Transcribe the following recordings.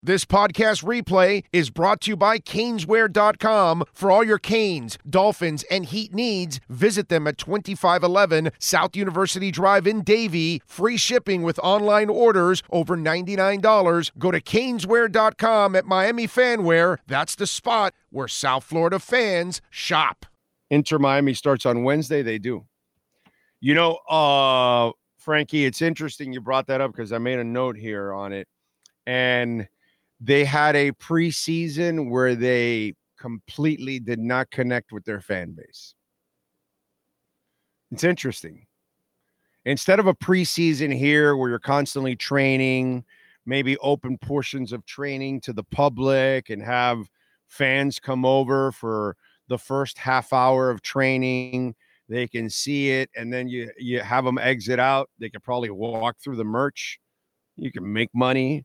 This podcast replay is brought to you by Caneswear.com. For all your Canes, Dolphins, and Heat needs, visit them at 2511 South University Drive in Davie. Free shipping with online orders over $99. Go to Caneswear.com at Miami Fanwear. That's the spot where South Florida fans shop. Inter Miami starts on Wednesday. They do. You know, uh, Frankie, it's interesting you brought that up because I made a note here on it. And they had a preseason where they completely did not connect with their fan base. It's interesting. Instead of a preseason here where you're constantly training, maybe open portions of training to the public and have fans come over for the first half hour of training, they can see it and then you you have them exit out, they could probably walk through the merch. You can make money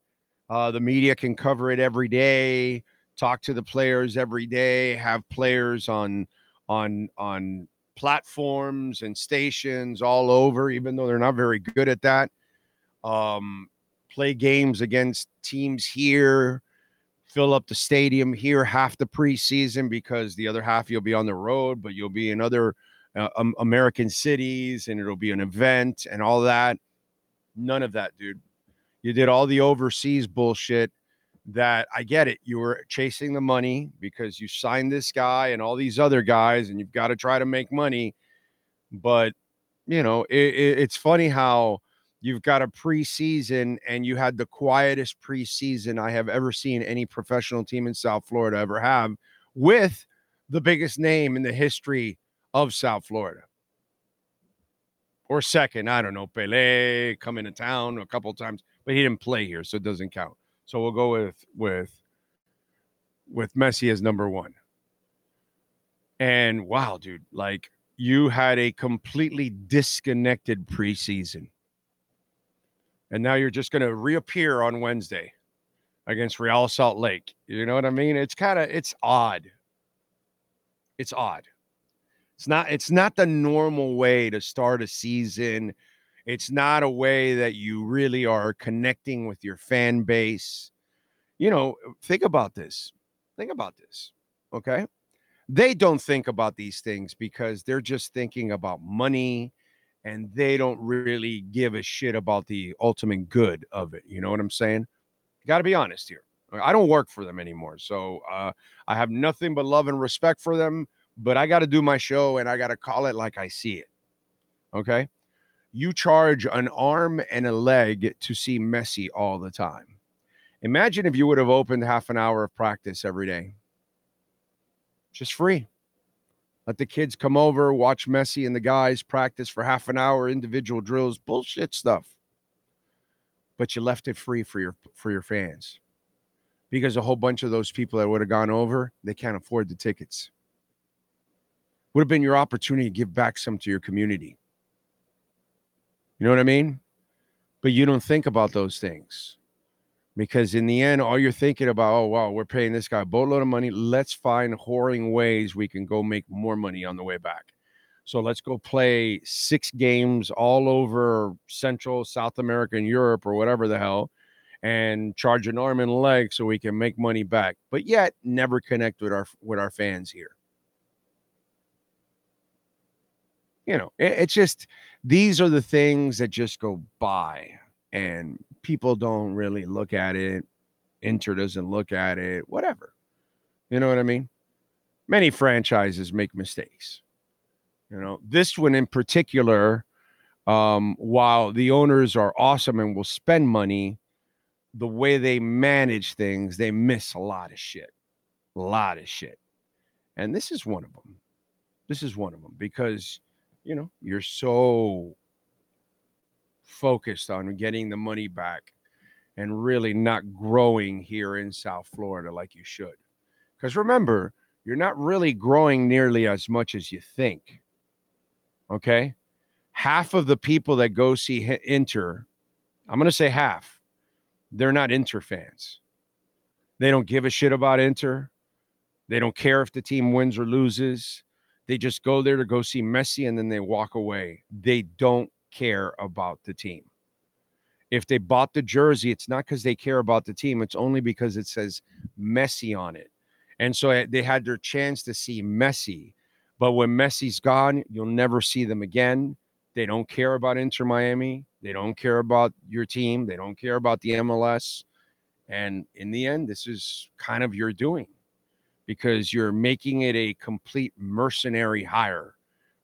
uh, the media can cover it every day, talk to the players every day, have players on on on platforms and stations all over, even though they're not very good at that. Um, play games against teams here, fill up the stadium here half the preseason because the other half you'll be on the road, but you'll be in other uh, um, American cities and it'll be an event and all that. None of that, dude. You did all the overseas bullshit that I get it. You were chasing the money because you signed this guy and all these other guys, and you've got to try to make money. But, you know, it, it, it's funny how you've got a preseason and you had the quietest preseason I have ever seen any professional team in South Florida ever have with the biggest name in the history of South Florida or second. I don't know, Pele coming to town a couple times but he didn't play here, so it doesn't count. So we'll go with with with Messi as number one. And wow, dude, like you had a completely disconnected preseason. And now you're just going to reappear on Wednesday against Real Salt Lake. You know what I mean? It's kind of it's odd. It's odd. It's not it's not the normal way to start a season it's not a way that you really are connecting with your fan base. You know, think about this. Think about this. Okay. They don't think about these things because they're just thinking about money and they don't really give a shit about the ultimate good of it. You know what I'm saying? Got to be honest here. I don't work for them anymore. So uh, I have nothing but love and respect for them, but I got to do my show and I got to call it like I see it. Okay you charge an arm and a leg to see Messi all the time. Imagine if you would have opened half an hour of practice every day. Just free. Let the kids come over, watch Messi and the guys practice for half an hour, individual drills, bullshit stuff. But you left it free for your for your fans. Because a whole bunch of those people that would have gone over, they can't afford the tickets. Would have been your opportunity to give back some to your community. You know what I mean? But you don't think about those things because in the end, all you're thinking about, oh, wow, we're paying this guy a boatload of money. Let's find whoring ways we can go make more money on the way back. So let's go play six games all over Central, South America, and Europe, or whatever the hell, and charge an arm and a leg so we can make money back. But yet, never connect with our with our fans here. You know, it, it's just these are the things that just go by and people don't really look at it. Inter doesn't look at it, whatever. You know what I mean? Many franchises make mistakes. You know, this one in particular, um, while the owners are awesome and will spend money, the way they manage things, they miss a lot of shit. A lot of shit. And this is one of them. This is one of them because you know, you're so focused on getting the money back and really not growing here in South Florida like you should. Because remember, you're not really growing nearly as much as you think. Okay. Half of the people that go see Inter, I'm going to say half, they're not Inter fans. They don't give a shit about Inter. They don't care if the team wins or loses. They just go there to go see Messi and then they walk away. They don't care about the team. If they bought the jersey, it's not because they care about the team. It's only because it says Messi on it. And so eh, they had their chance to see Messi. But when Messi's gone, you'll never see them again. They don't care about Inter Miami. They don't care about your team. They don't care about the MLS. And in the end, this is kind of your doing because you're making it a complete mercenary hire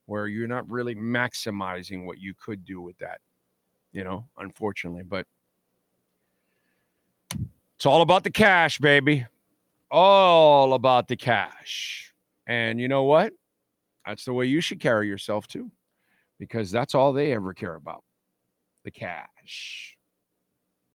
where you're not really maximizing what you could do with that, you know, unfortunately. But it's all about the cash, baby. All about the cash. And you know what? That's the way you should carry yourself too, because that's all they ever care about the cash.